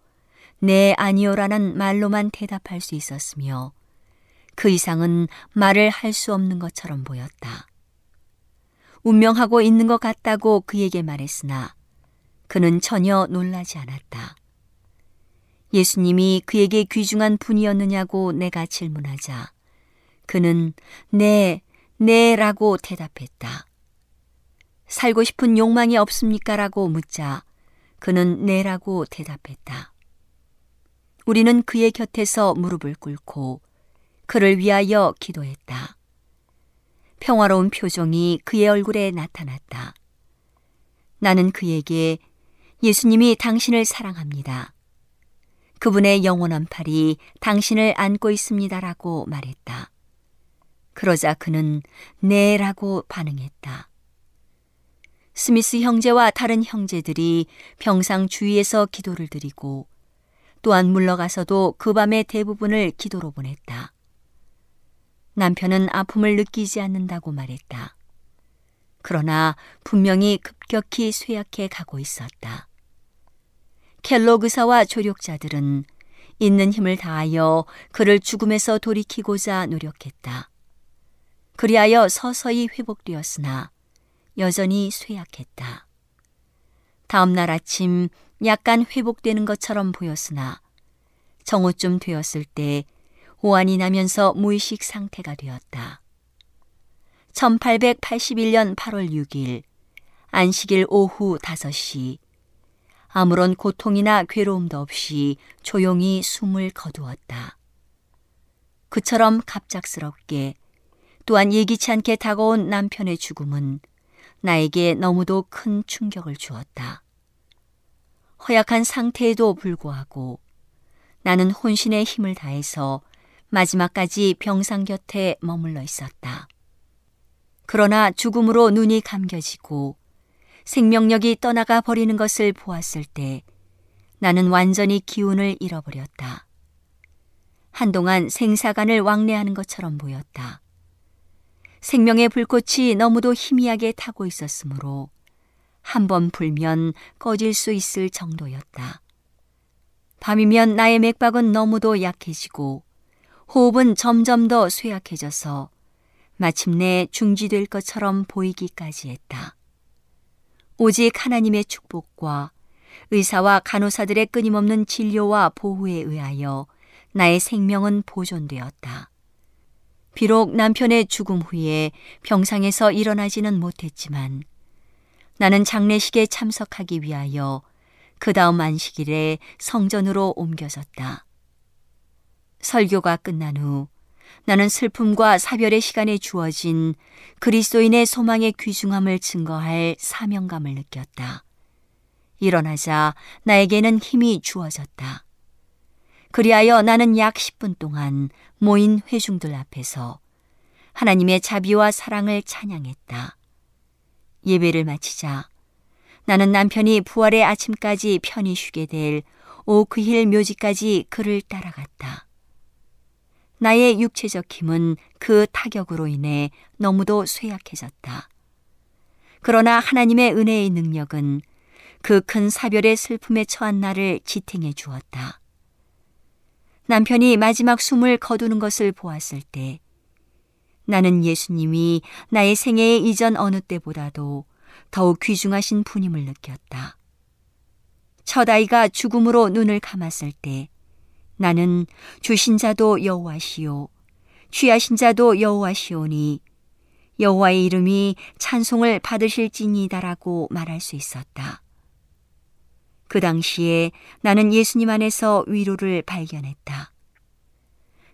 네, 아니요라는 말로만 대답할 수 있었으며 그 이상은 말을 할 수 없는 것처럼 보였다. 운명하고 있는 것 같다고 그에게 말했으나 그는 전혀 놀라지 않았다. 예수님이 그에게 귀중한 분이었느냐고 내가 질문하자 그는 네, 네라고 대답했다. 살고 싶은 욕망이 없습니까? 라고 묻자 그는 네라고 대답했다. 우리는 그의 곁에서 무릎을 꿇고 그를 위하여 기도했다. 평화로운 표정이 그의 얼굴에 나타났다. 나는 그에게 예수님이 당신을 사랑합니다. 그분의 영원한 팔이 당신을 안고 있습니다라고 말했다. 그러자 그는 네라고 반응했다. 스미스 형제와 다른 형제들이 병상 주위에서 기도를 드리고 또한 물러가서도 그 밤의 대부분을 기도로 보냈다. 남편은 아픔을 느끼지 않는다고 말했다. 그러나 분명히 급격히 쇠약해 가고 있었다. 켈로 그사와 조력자들은 있는 힘을 다하여 그를 죽음에서 돌이키고자 노력했다. 그리하여 서서히 회복되었으나 여전히 쇠약했다. 다음 날 아침 약간 회복되는 것처럼 보였으나 정오쯤 되었을 때 호환이 나면서 무의식 상태가 되었다. 1881년 8월 6일 안식일 오후 5시 아무런 고통이나 괴로움도 없이 조용히 숨을 거두었다. 그처럼 갑작스럽게 또한 예기치 않게 다가온 남편의 죽음은 나에게 너무도 큰 충격을 주었다. 허약한 상태에도 불구하고 나는 혼신의 힘을 다해서 마지막까지 병상 곁에 머물러 있었다. 그러나 죽음으로 눈이 감겨지고 생명력이 떠나가 버리는 것을 보았을 때 나는 완전히 기운을 잃어버렸다. 한동안 생사관을 왕래하는 것처럼 보였다. 생명의 불꽃이 너무도 희미하게 타고 있었으므로 한 번 불면 꺼질 수 있을 정도였다. 밤이면 나의 맥박은 너무도 약해지고 호흡은 점점 더 쇠약해져서 마침내 중지될 것처럼 보이기까지 했다. 오직 하나님의 축복과 의사와 간호사들의 끊임없는 진료와 보호에 의하여 나의 생명은 보존되었다. 비록 남편의 죽음 후에 병상에서 일어나지는 못했지만 나는 장례식에 참석하기 위하여 그 다음 안식일에 성전으로 옮겨졌다. 설교가 끝난 후 나는 슬픔과 사별의 시간에 주어진 그리스도인의 소망의 귀중함을 증거할 사명감을 느꼈다. 일어나자 나에게는 힘이 주어졌다. 그리하여 나는 약 10분 동안 모인 회중들 앞에서 하나님의 자비와 사랑을 찬양했다. 예배를 마치자 나는 남편이 부활의 아침까지 편히 쉬게 될 오크힐 묘지까지 그를 따라갔다. 나의 육체적 힘은 그 타격으로 인해 너무도 쇠약해졌다. 그러나 하나님의 은혜의 능력은 그 큰 사별의 슬픔에 처한 나를 지탱해 주었다. 남편이 마지막 숨을 거두는 것을 보았을 때 나는 예수님이 나의 생애의 이전 어느 때보다도 더욱 귀중하신 분임을 느꼈다. 첫 아이가 죽음으로 눈을 감았을 때 나는 주신 자도 여호와시오 취하신 자도 여호와시오니 여호와의 이름이 찬송을 받으실지니다라고 말할 수 있었다. 그 당시에 나는 예수님 안에서 위로를 발견했다.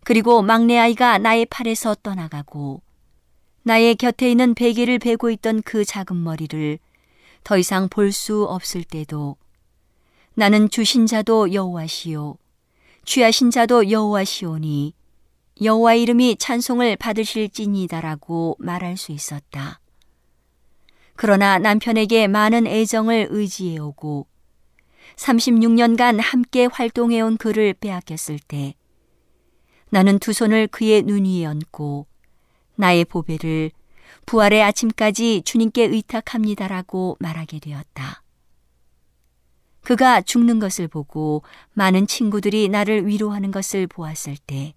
그리고 막내 아이가 나의 팔에서 떠나가고 나의 곁에 있는 베개를 베고 있던 그 작은 머리를 더 이상 볼 수 없을 때도 나는 주신 자도 여호와시요 취하신 자도 여호와시오니 여호와 이름이 찬송을 받으실지니다라고 말할 수 있었다. 그러나 남편에게 많은 애정을 의지해 오고 36년간 함께 활동해온 그를 빼앗겼을 때 나는 두 손을 그의 눈 위에 얹고 나의 보배를 부활의 아침까지 주님께 의탁합니다라고 말하게 되었다. 그가 죽는 것을 보고 많은 친구들이 나를 위로하는 것을 보았을 때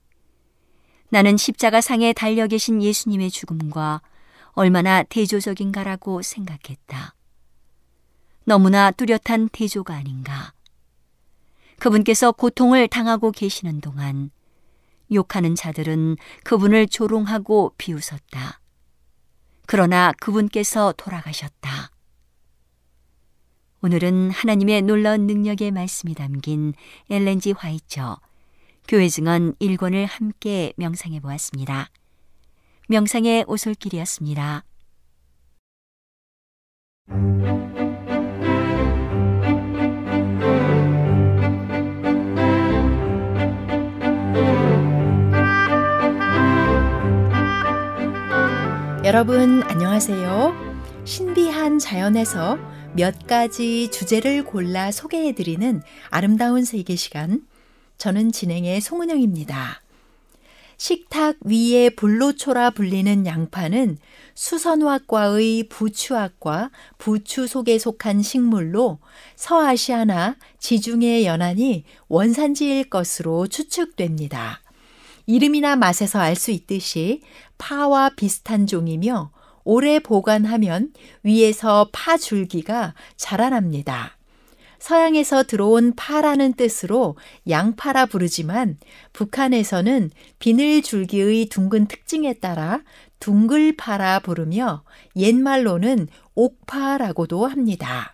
나는 십자가 상에 달려 계신 예수님의 죽음과 얼마나 대조적인가라고 생각했다. 너무나 뚜렷한 대조가 아닌가. 그분께서 고통을 당하고 계시는 동안 욕하는 자들은 그분을 조롱하고 비웃었다. 그러나 그분께서 돌아가셨다. 오늘은 하나님의 놀라운 능력의 말씀이 담긴 엘렌지 화이처 교회 증언 1권을 함께 명상해 보았습니다. 명상의 오솔길이었습니다. 여러분 안녕하세요. 신비한 자연에서 몇 가지 주제를 골라 소개해드리는 아름다운 세계 시간. 저는 진행의 송은영입니다. 식탁 위에 불로초라 불리는 양파는 수선화과의 부추학과 부추 속에 속한 식물로 서아시아나 지중해 연안이 원산지일 것으로 추측됩니다. 이름이나 맛에서 알 수 있듯이 파와 비슷한 종이며 오래 보관하면 위에서 파 줄기가 자라납니다. 서양에서 들어온 파라는 뜻으로 양파라 부르지만 북한에서는 비늘 줄기의 둥근 특징에 따라 둥글파라 부르며 옛말로는 옥파라고도 합니다.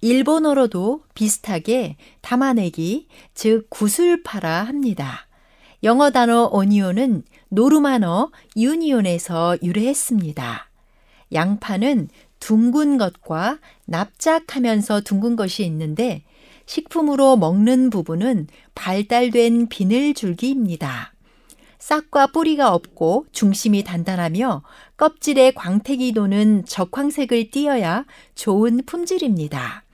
일본어로도 비슷하게 담아내기, 즉 구슬파라 합니다. 영어 단어 오니온은 노르만어 유니온에서 유래했습니다. 양파는 둥근 것과 납작하면서 둥근 것이 있는데 식품으로 먹는 부분은 발달된 비늘 줄기입니다. 싹과 뿌리가 없고 중심이 단단하며 껍질에 광택이 도는 적황색을 띄어야 좋은 품질입니다.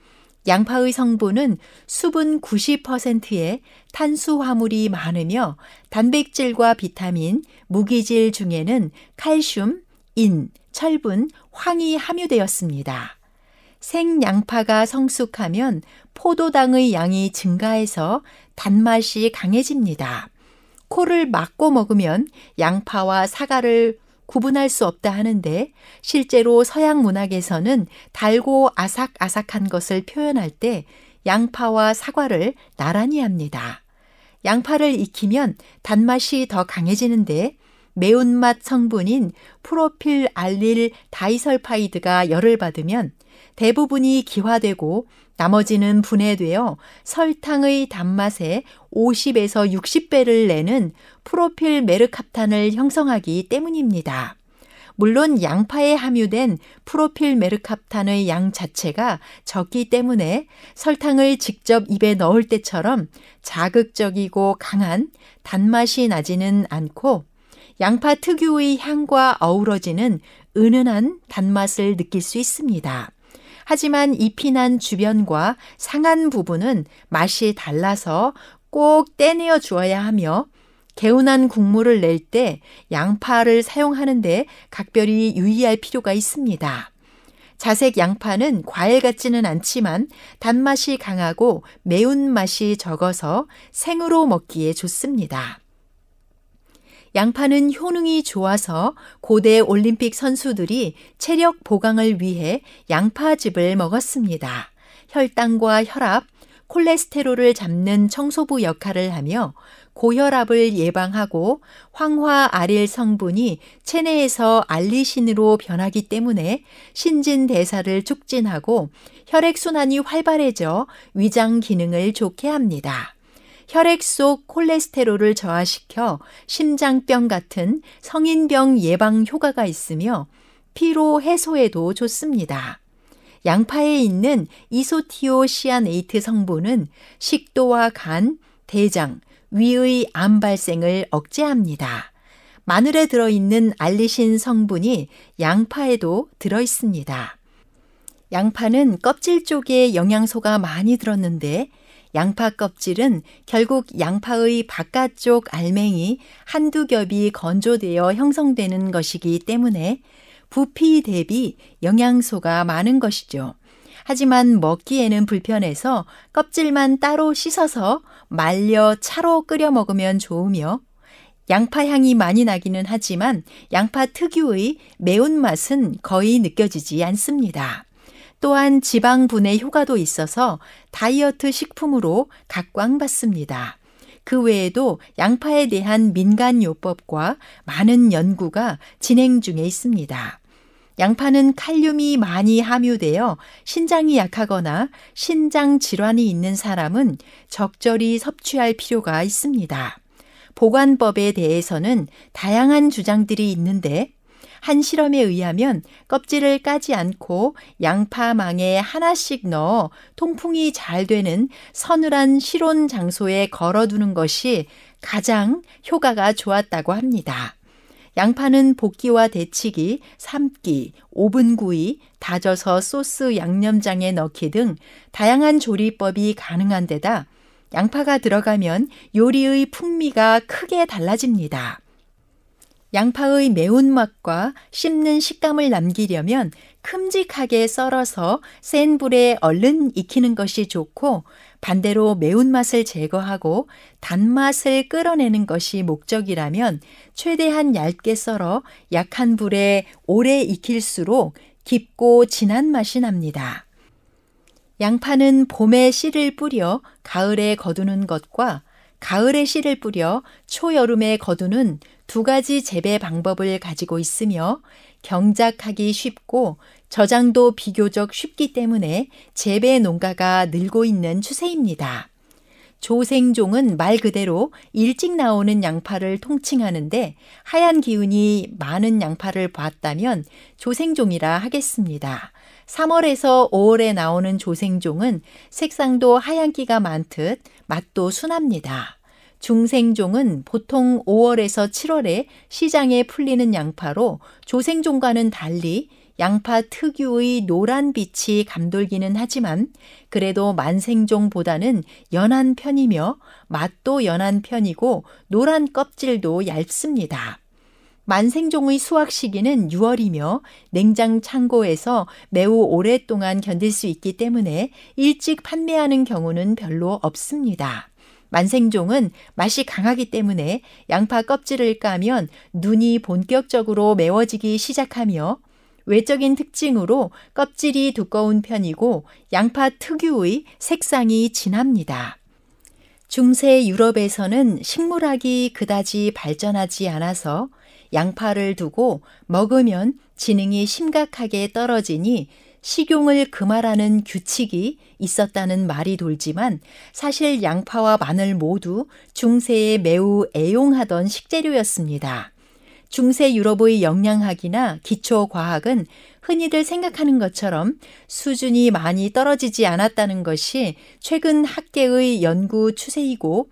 양파의 성분은 수분 90%에 탄수화물이 많으며 단백질과 비타민, 무기질 중에는 칼슘, 인, 철분, 황이 함유되었습니다. 생양파가 성숙하면 포도당의 양이 증가해서 단맛이 강해집니다. 코를 막고 먹으면 양파와 사과를 구분할 수 없다 하는데 실제로 서양 문학에서는 달고 아삭아삭한 것을 표현할 때 양파와 사과를 나란히 합니다. 양파를 익히면 단맛이 더 강해지는데 매운맛 성분인 프로필 알릴 다이설파이드가 열을 받으면 대부분이 기화되고 나머지는 분해되어 설탕의 단맛에 50에서 60배를 내는 프로필 메르캅탄을 형성하기 때문입니다. 물론 양파에 함유된 프로필 메르캅탄의 양 자체가 적기 때문에 설탕을 직접 입에 넣을 때처럼 자극적이고 강한 단맛이 나지는 않고 양파 특유의 향과 어우러지는 은은한 단맛을 느낄 수 있습니다. 하지만 잎이 난 주변과 상한 부분은 맛이 달라서 꼭 떼내어 주어야 하며 개운한 국물을 낼 때 양파를 사용하는데 각별히 유의할 필요가 있습니다. 자색 양파는 과일 같지는 않지만 단맛이 강하고 매운맛이 적어서 생으로 먹기에 좋습니다. 양파는 효능이 좋아서 고대 올림픽 선수들이 체력 보강을 위해 양파즙을 먹었습니다. 혈당과 혈압, 콜레스테롤을 잡는 청소부 역할을 하며 고혈압을 예방하고 황화 아릴 성분이 체내에서 알리신으로 변하기 때문에 신진 대사를 촉진하고 혈액순환이 활발해져 위장 기능을 좋게 합니다. 혈액 속 콜레스테롤을 저하시켜 심장병 같은 성인병 예방 효과가 있으며 피로 해소에도 좋습니다. 양파에 있는 이소티오시아네이트 성분은 식도와 간, 대장, 위의 암 발생을 억제합니다. 마늘에 들어있는 알리신 성분이 양파에도 들어있습니다. 양파는 껍질 쪽에 영양소가 많이 들었는데 양파 껍질은 결국 양파의 바깥쪽 알맹이 한두 겹이 건조되어 형성되는 것이기 때문에 부피 대비 영양소가 많은 것이죠. 하지만 먹기에는 불편해서 껍질만 따로 씻어서 말려 차로 끓여 먹으면 좋으며 양파 향이 많이 나기는 하지만 양파 특유의 매운맛은 거의 느껴지지 않습니다. 또한 지방 분해 효과도 있어서 다이어트 식품으로 각광받습니다. 그 외에도 양파에 대한 민간 요법과 많은 연구가 진행 중에 있습니다. 양파는 칼륨이 많이 함유되어 신장이 약하거나 신장 질환이 있는 사람은 적절히 섭취할 필요가 있습니다. 보관법에 대해서는 다양한 주장들이 있는데 한 실험에 의하면 껍질을 까지 않고 양파망에 하나씩 넣어 통풍이 잘 되는 서늘한 실온 장소에 걸어두는 것이 가장 효과가 좋았다고 합니다. 양파는 볶기와 데치기, 삶기, 오븐 구이, 다져서 소스 양념장에 넣기 등 다양한 조리법이 가능한 데다 양파가 들어가면 요리의 풍미가 크게 달라집니다. 양파의 매운맛과 씹는 식감을 남기려면 큼직하게 썰어서 센 불에 얼른 익히는 것이 좋고 반대로 매운맛을 제거하고 단맛을 끌어내는 것이 목적이라면 최대한 얇게 썰어 약한 불에 오래 익힐수록 깊고 진한 맛이 납니다. 양파는 봄에 씨를 뿌려 가을에 거두는 것과 가을에 씨를 뿌려 초여름에 거두는 두 가지 재배 방법을 가지고 있으며 경작하기 쉽고 저장도 비교적 쉽기 때문에 재배 농가가 늘고 있는 추세입니다. 조생종은 말 그대로 일찍 나오는 양파를 통칭하는데 하얀 기운이 많은 양파를 봤다면 조생종이라 하겠습니다. 3월에서 5월에 나오는 조생종은 색상도 하얀기가 많듯 맛도 순합니다. 중생종은 보통 5월에서 7월에 시장에 풀리는 양파로 조생종과는 달리 양파 특유의 노란 빛이 감돌기는 하지만 그래도 만생종보다는 연한 편이며 맛도 연한 편이고 노란 껍질도 얇습니다. 만생종의 수확 시기는 6월이며 냉장 창고에서 매우 오랫동안 견딜 수 있기 때문에 일찍 판매하는 경우는 별로 없습니다. 만생종은 맛이 강하기 때문에 양파 껍질을 까면 눈이 본격적으로 매워지기 시작하며 외적인 특징으로 껍질이 두꺼운 편이고 양파 특유의 색상이 진합니다. 중세 유럽에서는 식물학이 그다지 발전하지 않아서 양파를 두고 먹으면 지능이 심각하게 떨어지니 식용을 금하라는 규칙이 있었다는 말이 돌지만 사실 양파와 마늘 모두 중세에 매우 애용하던 식재료였습니다. 중세 유럽의 영양학이나 기초 과학은 흔히들 생각하는 것처럼 수준이 많이 떨어지지 않았다는 것이 최근 학계의 연구 추세이고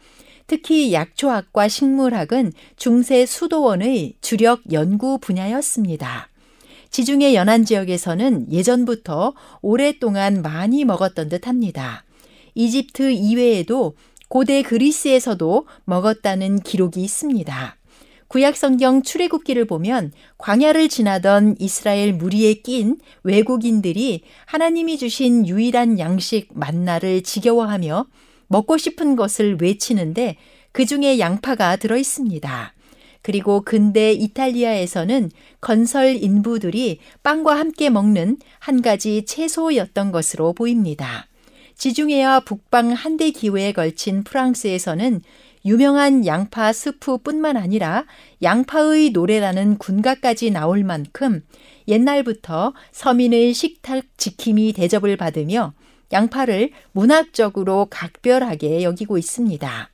특히 약초학과 식물학은 중세 수도원의 주력 연구 분야였습니다. 지중해 연안 지역에서는 예전부터 오랫동안 많이 먹었던 듯 합니다. 이집트 이외에도 고대 그리스에서도 먹었다는 기록이 있습니다. 구약 성경 출애굽기를 보면 광야를 지나던 이스라엘 무리에 낀 외국인들이 하나님이 주신 유일한 양식 만나를 지겨워하며 먹고 싶은 것을 외치는데 그 중에 양파가 들어 있습니다. 그리고 근대 이탈리아에서는 건설 인부들이 빵과 함께 먹는 한 가지 채소였던 것으로 보입니다. 지중해와 북방 한대 기회에 걸친 프랑스에서는 유명한 양파 스프뿐만 아니라 양파의 노래라는 군가까지 나올 만큼 옛날부터 서민의 식탁 지킴이 대접을 받으며 양파를 문학적으로 각별하게 여기고 있습니다.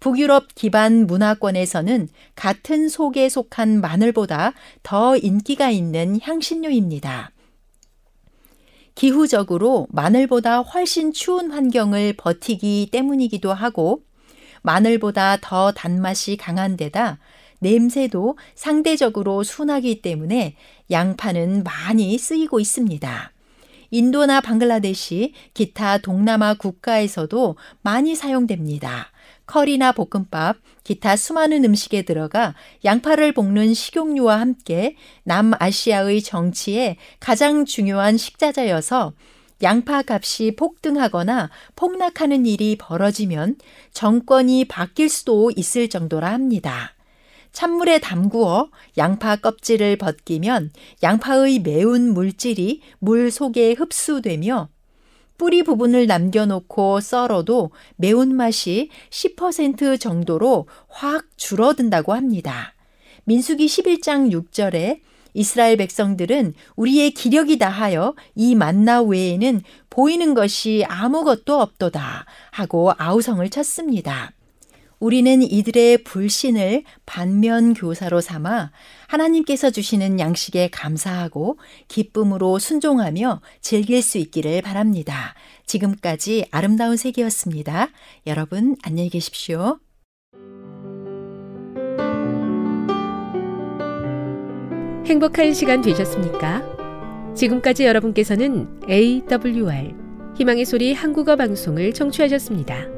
북유럽 기반 문화권에서는 같은 속에 속한 마늘보다 더 인기가 있는 향신료입니다. 기후적으로 마늘보다 훨씬 추운 환경을 버티기 때문이기도 하고 마늘보다 더 단맛이 강한 데다 냄새도 상대적으로 순하기 때문에 양파는 많이 쓰이고 있습니다. 인도나 방글라데시, 기타 동남아 국가에서도 많이 사용됩니다. 커리나 볶음밥, 기타 수많은 음식에 들어가 양파를 볶는 식용유와 함께 남아시아의 정치에 가장 중요한 식자재여서 양파 값이 폭등하거나 폭락하는 일이 벌어지면 정권이 바뀔 수도 있을 정도라 합니다. 찬물에 담구어 양파 껍질을 벗기면 양파의 매운 물질이 물 속에 흡수되며 뿌리 부분을 남겨놓고 썰어도 매운맛이 10% 정도로 확 줄어든다고 합니다. 민수기 11장 6절에 이스라엘 백성들은 우리의 기력이 다 하여 이 만나 외에는 보이는 것이 아무것도 없도다 하고 아우성을 쳤습니다. 우리는 이들의 불신을 반면 교사로 삼아 하나님께서 주시는 양식에 감사하고 기쁨으로 순종하며 즐길 수 있기를 바랍니다. 지금까지 아름다운 세계였습니다. 여러분 안녕히 계십시오. 행복한 시간 되셨습니까? 지금까지 여러분께서는 AWR 희망의 소리 한국어 방송을 청취하셨습니다.